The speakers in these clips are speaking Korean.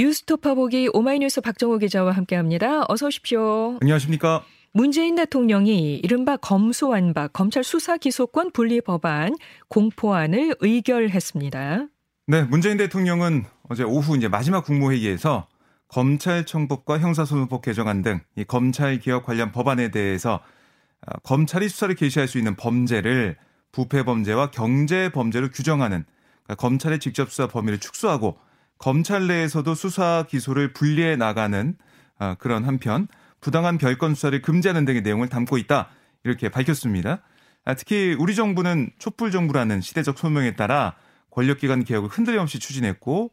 뉴스토파 보기 오마이뉴스 박정호 기자와 함께합니다. 어서 오십시오. 안녕하십니까? 문재인 대통령이 이른바 검수완박 검찰 수사 기소권 분리 법안 공포안을 의결했습니다. 네, 문재인 대통령은 어제 오후 이제 마지막 국무회의에서 검찰청법과 형사소송법 개정안 등 이 검찰 개혁 관련 법안에 대해서 아, 검찰이 수사를 개시할 수 있는 범죄를 부패 범죄와 경제 범죄로 규정하는 그러니까 검찰의 직접 수사 범위를 축소하고 검찰 내에서도 수사 기소를 분리해 나가는 아, 그런 한편 부당한 별건 수사를 금지하는 등의 내용을 담고 있다 이렇게 밝혔습니다. 아, 특히 우리 정부는 촛불 정부라는 시대적 소명에 따라 권력기관 개혁을 흔들림 없이 추진했고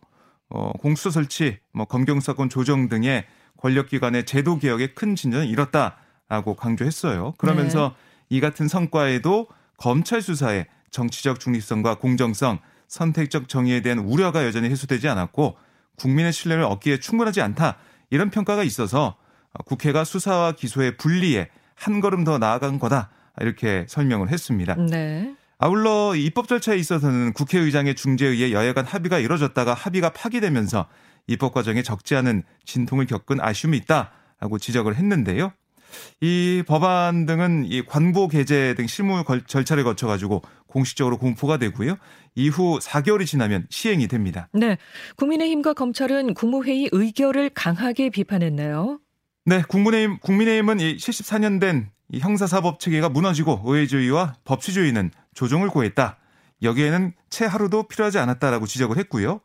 어, 공수처 설치, 뭐 검경 사건 조정 등의 권력기관의 제도 개혁에 큰 진전을 이뤘다라고 강조했어요. 그러면서 네. 이 같은 성과에도 검찰 수사의 정치적 중립성과 공정성, 선택적 정의에 대한 우려가 여전히 해소되지 않았고 국민의 신뢰를 얻기에 충분하지 않다 이런 평가가 있어서 국회가 수사와 기소의 분리에 한 걸음 더 나아간 거다 이렇게 설명을 했습니다. 네. 아울러 입법 절차에 있어서는 국회의장의 중재에 의해 여야 간 합의가 이뤄졌다가 합의가 파기되면서 입법 과정에 적지 않은 진통을 겪은 아쉬움이 있다라고 지적을 했는데요. 이 법안 등은 이 관보 게재 등 실무 절차를 거쳐 가지고 공식적으로 공포가 되고요. 이후 4개월이 지나면 시행이 됩니다. 네. 국민의힘과 검찰은 국무회의 의결을 강하게 비판했네요. 네, 국민의힘 국민의힘은 이 74년 된 형사사법 체계가 무너지고 의회주의와 법치주의는 조정을 고했다. 여기에는 채 하루도 필요하지 않았다라고 지적을 했고요.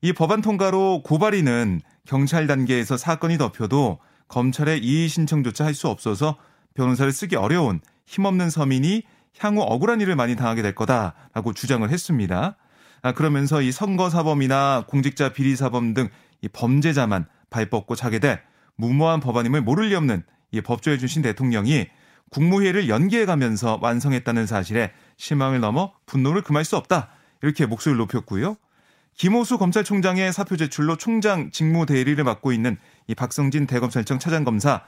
이 법안 통과로 고발인은 경찰 단계에서 사건이 덮여도 검찰의 이의 신청조차 할 수 없어서 변호사를 쓰기 어려운 힘없는 서민이 향후 억울한 일을 많이 당하게 될 거다라고 주장을 했습니다. 아, 그러면서 이 선거사범이나 공직자 비리사범 등 이 범죄자만 발 뻗고 자게 될 무모한 법안임을 모를 리 없는 이 법조해 주신 대통령이 국무회의를 연기해 가면서 완성했다는 사실에 실망을 넘어 분노를 금할 수 없다. 이렇게 목소리를 높였고요. 김호수 검찰총장의 사표 제출로 총장 직무 대리를 맡고 있는 이 박성진 대검찰청 차장검사 아,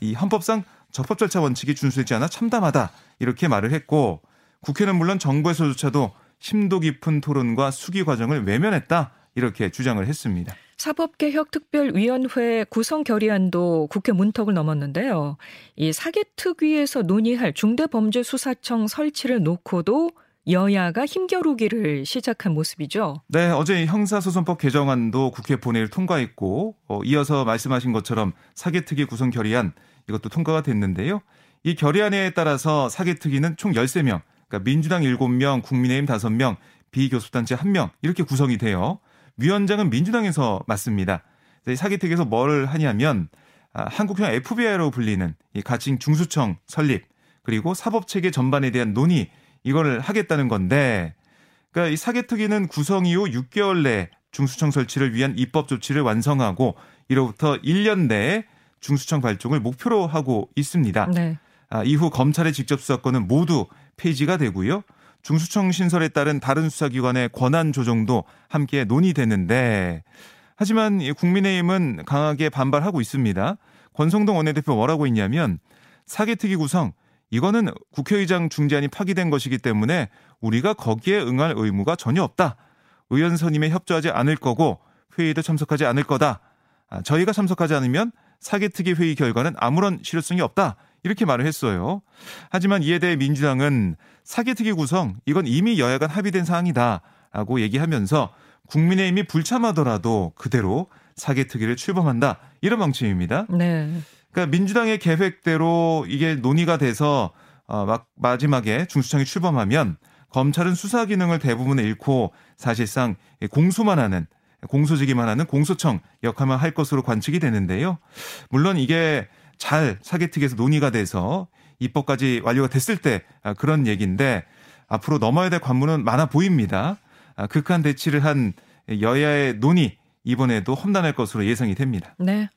이 헌법상 적법 절차 원칙이 준수되지 않아 참담하다 이렇게 말을 했고 국회는 물론 정부에서조차도 심도 깊은 토론과 수기 과정을 외면했다 이렇게 주장을 했습니다. 사법개혁특별위원회 구성 결의안도 국회 문턱을 넘었는데요. 이 사개특위에서 논의할 중대범죄수사청 설치를 놓고도 여야가 힘겨루기를 시작한 모습이죠. 네, 어제 형사소송법 개정안도 국회 본회의를 통과했고 어, 이어서 말씀하신 것처럼 사개특위 구성 결의안 이것도 통과가 됐는데요. 이 결의안에 따라서 사개특위는 총 13명, 그러니까 민주당 7명, 국민의힘 5명, 비교섭단체 1명 이렇게 구성이 돼요. 위원장은 민주당에서 맡습니다. 사기특에서 뭘 하냐면 아, 한국형 FBI로 불리는 이 가칭 중수청 설립 그리고 사법체계 전반에 대한 논의 이거를 하겠다는 건데 그러니까 이 사개특위는 구성 이후 6개월 내 중수청 설치를 위한 입법 조치를 완성하고 이로부터 1년 내에 중수청 발족을 목표로 하고 있습니다. 네. 아, 이후 검찰의 직접 수사권은 모두 폐지가 되고요. 중수청 신설에 따른 다른 수사기관의 권한 조정도 함께 논의되는데 하지만 국민의힘은 강하게 반발하고 있습니다. 권성동 원내대표 뭐라고 했냐면 사개특위 구성 이거는 국회의장 중재안이 파기된 것이기 때문에 우리가 거기에 응할 의무가 전혀 없다. 의원 선임에 협조하지 않을 거고 회의도 참석하지 않을 거다. 아, 저희가 참석하지 않으면 사개특위 회의 결과는 아무런 실효성이 없다. 이렇게 말을 했어요. 하지만 이에 대해 민주당은 사개특위 구성 이건 이미 여야 간 합의된 사항이다라고 얘기하면서 국민의힘이 불참하더라도 그대로 사개특위를 출범한다 이런 방침입니다. 네. 그러니까 민주당의 계획대로 이게 논의가 돼서 어, 막 마지막에 중수청이 출범하면 검찰은 수사 기능을 대부분 잃고 사실상 공수만 하는 공소지기만 하는 공소청 역할만 할 것으로 관측이 되는데요. 물론 이게 잘 사개특위에서 논의가 돼서 입법까지 완료가 됐을 때 아, 그런 얘기인데 앞으로 넘어야 될 관문은 많아 보입니다. 아, 극한 대치를 한 여야의 논의 이번에도 험난할 것으로 예상이 됩니다. 네.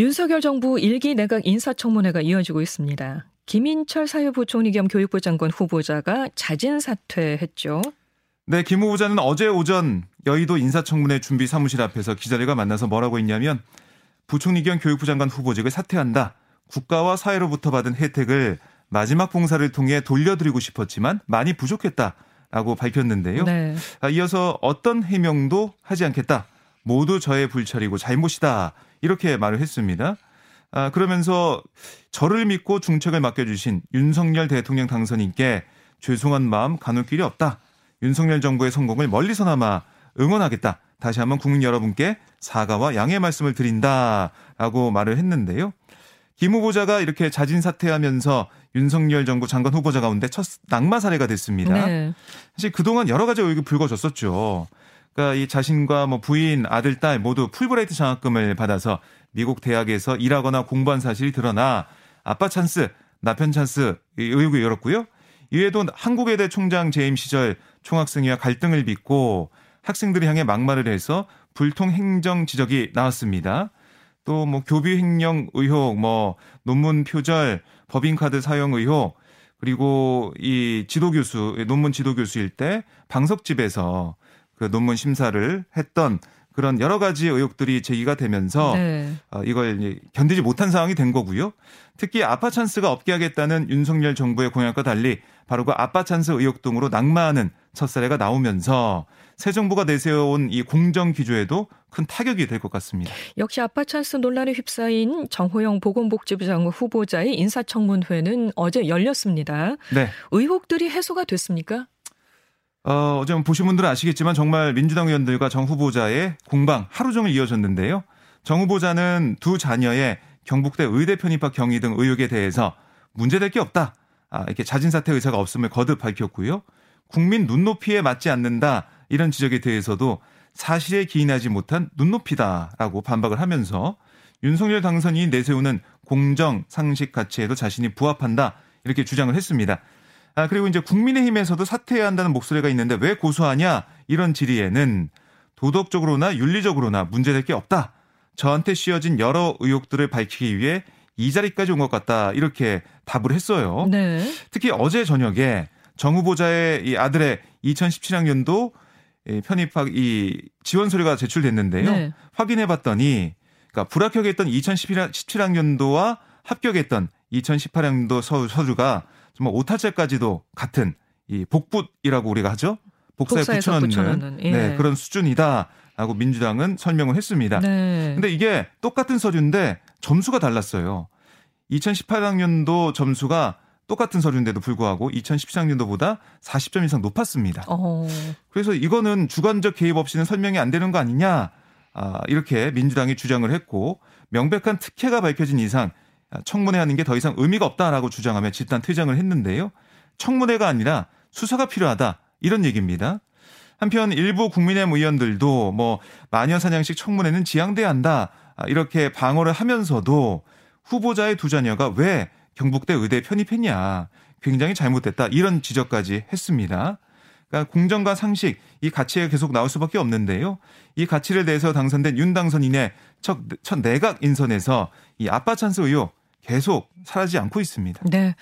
윤석열 정부 일기 내각 인사청문회가 이어지고 있습니다. 김인철 사회부총리 겸 교육부 장관 후보자가 자진 사퇴했죠. 네, 김 후보자는 어제 오전 여의도 인사청문회 준비 사무실 앞에서 기자들과 만나서 뭐라고 했냐면 부총리 겸 교육부 장관 후보직을 사퇴한다. 국가와 사회로부터 받은 혜택을 마지막 봉사를 통해 돌려드리고 싶었지만 많이 부족했다 라고 밝혔는데요. 네. 아, 이어서 어떤 해명도 하지 않겠다. 모두 저의 불찰이고 잘못이다. 이렇게 말을 했습니다. 아, 그러면서 저를 믿고 중책을 맡겨주신 윤석열 대통령 당선인께 죄송한 마음 가눌 길이 없다. 윤석열 정부의 성공을 멀리서나마 응원하겠다. 다시 한번 국민 여러분께 사과와 양해 말씀을 드린다라고 말을 했는데요. 김 후보자가 이렇게 자진 사퇴하면서 윤석열 정부 장관 후보자 가운데 첫 낙마 사례가 됐습니다. 네. 사실 그동안 여러 가지 의혹이 불거졌었죠. 그러니까 이 자신과 뭐 부인, 아들, 딸 모두 풀브라이트 장학금을 받아서 미국 대학에서 일하거나 공부한 사실이 드러나 아빠 찬스, 남편 찬스 의혹이 일었고요. 이외에도 한국외대 총장 재임 시절 총학생회와 갈등을 빚고 학생들을 향해 막말을 해서 불통 행정 지적이 나왔습니다. 또 뭐 교비 횡령 의혹, 뭐 논문 표절, 법인카드 사용 의혹, 그리고 이 지도 교수, 논문 지도 교수일 때 방석집에서 그 논문 심사를 했던 그런 여러 가지 의혹들이 제기가 되면서 네. 어, 이걸 견디지 못한 상황이 된 거고요. 특히 아빠 찬스가 없게 하겠다는 윤석열 정부의 공약과 달리 바로 그 아빠 찬스 의혹 등으로 낙마하는 첫 사례가 나오면서 새 정부가 내세워온 이 공정 기조에도 큰 타격이 될 것 같습니다. 역시 아빠 찬스 논란에 휩싸인 정호영 보건복지부 장관 후보자의 인사청문회는 어제 열렸습니다. 네. 의혹들이 해소가 됐습니까? 어, 어제 보신 분들은 아시겠지만 정말 민주당 의원들과 정 후보자의 공방 하루 종일 이어졌는데요. 정 후보자는 두 자녀의 경북대 의대 편입학 경위 등 의혹에 대해서 문제될 게 없다. 아, 이렇게 자진 사퇴 의사가 없음을 거듭 밝혔고요. 국민 눈높이에 맞지 않는다. 이런 지적에 대해서도 사실에 기인하지 못한 눈높이다라고 반박을 하면서 윤석열 당선인이 내세우는 공정, 상식 가치에도 자신이 부합한다. 이렇게 주장을 했습니다. 아, 그리고 이제 국민의힘에서도 사퇴해야 한다는 목소리가 있는데 왜 고소하냐 이런 질의에는 도덕적으로나 윤리적으로나 문제될 게 없다. 저한테 씌어진 여러 의혹들을 밝히기 위해 이 자리까지 온 것 같다. 이렇게 답을 했어요. 네. 특히 어제 저녁에 정 후보자의 이 아들의 2017학년도 편입학 이 지원 서류가 제출됐는데요. 네. 확인해 봤더니 그러니까 불합격했던 2017학년도와 합격했던 2018학년도 서류가 정말 오타죄까지도 같은 이 복붙이라고 우리가 하죠. 복사에 붙여넣는, 붙여넣는 예. 네, 그런 수준이다라고 민주당은 설명을 했습니다. 네. 근데 이게 똑같은 서류인데 점수가 달랐어요. 2018학년도 점수가 똑같은 서류인데도 불구하고 2013년도보다 40점 이상 높았습니다. 어. 그래서 이거는 주관적 개입 없이는 설명이 안 되는 거 아니냐. 아, 이렇게 민주당이 주장을 했고 명백한 특혜가 밝혀진 이상 청문회 하는 게 더 이상 의미가 없다라고 주장하며 집단 퇴장을 했는데요. 청문회가 아니라 수사가 필요하다 이런 얘기입니다. 한편 일부 국민의힘 의원들도 뭐 마녀 사냥식 청문회는 지양돼야 한다 아, 이렇게 방어를 하면서도 후보자의 두 자녀가 왜 경북대 의대 편입했냐 굉장히 잘못됐다 이런 지적까지 했습니다. 그러니까 공정과 상식 이 가치가 계속 나올 수밖에 없는데요. 이 가치를 내서 당선된 윤 당선인의 첫, 첫 내각 인선에서 이 아빠 찬스 의혹 계속 사라지지 않고 있습니다. 네.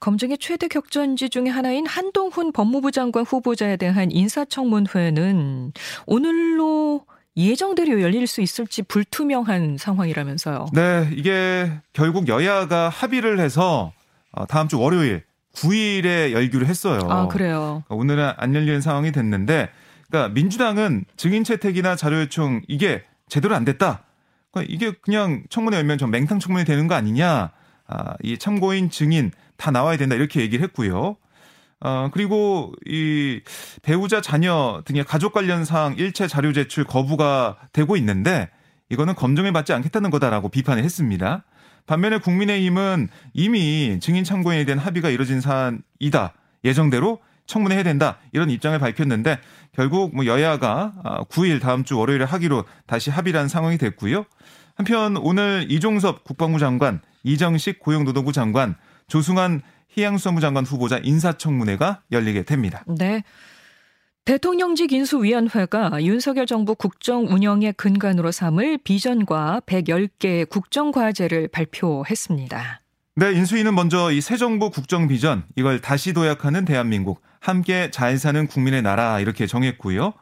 검증의 최대 격전지 중의 하나인 한동훈 법무부 장관 후보자에 대한 인사청문회는 오늘로 예정대로 열릴 수 있을지 불투명한 상황이라면서요. 네, 이게 결국 여야가 합의를 해서 어, 다음 주 월요일 9일에 열기로 했어요. 아, 그래요. 그러니까 오늘은 안 열리는 상황이 됐는데, 그러니까 민주당은 증인 채택이나 자료 요청 이게 제대로 안 됐다. 그러니까 이게 그냥 청문회 열면 좀 맹탕 청문회 되는 거 아니냐. 아, 이 참고인 증인 다 나와야 된다 이렇게 얘기를 했고요. 어, 그리고 이 배우자 자녀 등의 가족 관련 사항 일체 자료 제출 거부가 되고 있는데 이거는 검증을 받지 않겠다는 거다라고 비판을 했습니다. 반면에 국민의힘은 이미 증인 참고인에 대한 합의가 이뤄진 사안이다. 예정대로 청문회 해야 된다. 이런 입장을 밝혔는데 결국 뭐 여야가 9일 아, 다음 주 월요일에 하기로 다시 합의한 상황이 됐고요. 한편 오늘 이종섭 국방부 장관, 이정식 고용노동부 장관, 조승환 희양수산부 장관 후보자 인사청문회가 열리게 됩니다. 네. 대통령직 인수위원회가 윤석열 정부 국정 운영의 근간으로 삼을 비전과 110개의 국정과제를 발표했습니다. 네, 인수위는 먼저 이 새 정부 국정 비전 이걸 다시 도약하는 대한민국 함께 잘 사는 국민의 나라 이렇게 정했고요.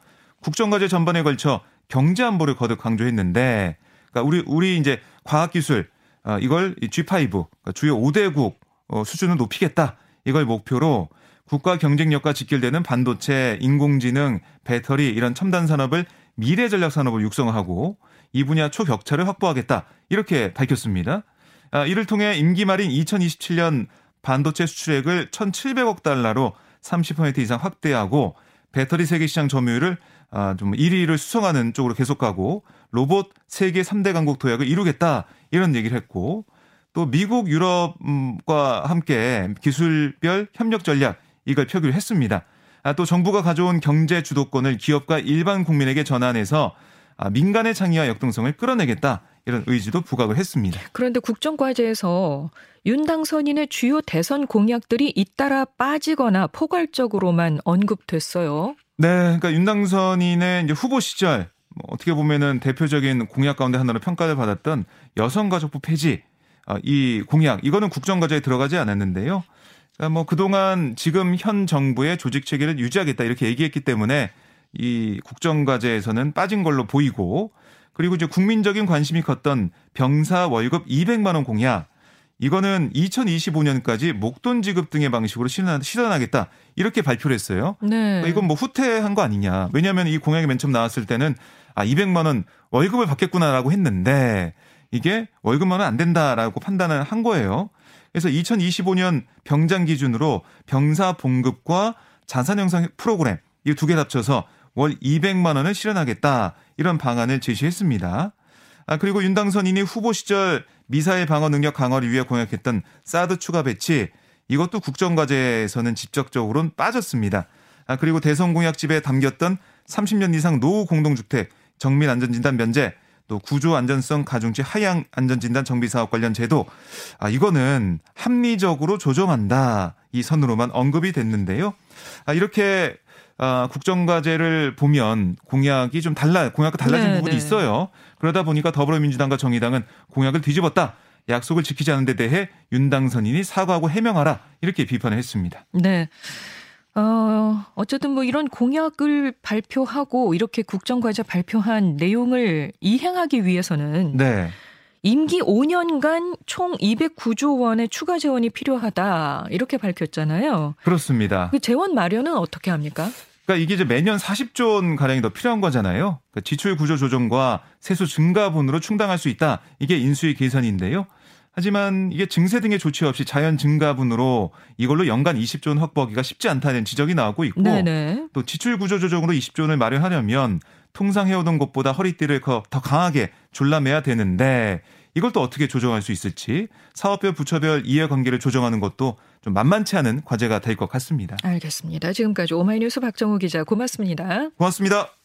국정과제 전반에 걸쳐 경제 안보를 거듭 강조했는데 그러니까 우리 우리 이제 과학 기술 어, 이걸 G5 그러니까 주요 5대국 어, 수준을 높이겠다. 이걸 목표로 국가 경쟁력과 직결되는 반도체, 인공지능, 배터리 이런 첨단 산업을 미래 전략 산업을 육성하고 이 분야 초격차를 확보하겠다. 이렇게 밝혔습니다. 아, 이를 통해 임기 말인 2027년 반도체 수출액을 1,700억 달러로 30% 이상 확대하고 배터리 세계 시장 점유율을 아, 좀 1위를 수성하는 쪽으로 계속 가고 로봇 세계 3대 강국 도약을 이루겠다 이런 얘기를 했고 또 미국 유럽과 함께 기술별 협력 전략 이걸 표기를 했습니다. 아, 또 정부가 가져온 경제 주도권을 기업과 일반 국민에게 전환해서 아, 민간의 창의와 역동성을 끌어내겠다 이런 의지도 부각을 했습니다. 그런데 국정과제에서 윤 당선인의 주요 대선 공약들이 잇따라 빠지거나 포괄적으로만 언급됐어요. 네, 그러니까 윤 당선인의 후보 시절 뭐 어떻게 보면은 대표적인 공약 가운데 하나로 평가를 받았던 여성가족부 폐지 어, 이 공약 이거는 국정과제에 들어가지 않았는데요. 그러니까 뭐 그동안 지금 현 정부의 조직 체계를 유지하겠다 이렇게 얘기했기 때문에 이 국정과제에서는 빠진 걸로 보이고 그리고 이제 국민적인 관심이 컸던 병사 월급 200만 원 공약 이거는 2025년까지 목돈 지급 등의 방식으로 실현하겠다 이렇게 발표를 했어요. 네. 그러니까 이건 뭐 후퇴한 거 아니냐. 왜냐하면 이 공약이 맨 처음 나왔을 때는 아 200만 원 월급을 받겠구나라고 했는데 이게 월급만은 안 된다라고 판단을 한 거예요. 그래서 2025년 병장 기준으로 병사 봉급과 자산 형성 프로그램 이 두 개 합쳐서 월 200만 원을 실현하겠다 이런 방안을 제시했습니다. 아 그리고 윤당선인이 후보 시절 미사일 방어 능력 강화를 위해 공약했던 사드 추가 배치 이것도 국정과제에서는 직접적으로는 빠졌습니다. 아 그리고 대선 공약집에 담겼던 30년 이상 노후 공동주택 정밀 안전진단 면제 또 구조 안전성 가중치 하향 안전진단 정비 사업 관련 제도 아 이거는 합리적으로 조정한다 이 선으로만 언급이 됐는데요. 아 이렇게 아, 국정과제를 보면 공약이 좀 달라, 공약과 달라진 네, 부분이 네. 있어요. 그러다 보니까 더불어민주당과 정의당은 공약을 뒤집었다. 약속을 지키지 않은 데 대해 윤 당선인이 사과하고 해명하라. 이렇게 비판을 했습니다. 네. 어, 어쨌든 뭐 이런 공약을 발표하고 이렇게 국정과제 발표한 내용을 이행하기 위해서는 네. 임기 5년간 총 209조 원의 추가 재원이 필요하다 이렇게 밝혔잖아요. 그렇습니다. 그 재원 마련은 어떻게 합니까? 그러니까 이게 이제 매년 40조 원 가량이 더 필요한 거잖아요. 그러니까 지출 구조 조정과 세수 증가분으로 충당할 수 있다. 이게 인수위 계산인데요. 하지만 이게 증세 등의 조치 없이 자연 증가분으로 이걸로 연간 20조 원 확보하기가 쉽지 않다는 지적이 나오고 있고 네네. 또 지출 구조 조정으로 20조 원을 마련하려면 통상 해오던 것보다 허리띠를 더 강하게 졸라매야 되는데 이걸 또 어떻게 조정할 수 있을지 사업별 부처별 이해관계를 조정하는 것도 좀 만만치 않은 과제가 될 것 같습니다. 알겠습니다. 지금까지 오마이뉴스 박정우 기자 고맙습니다. 고맙습니다.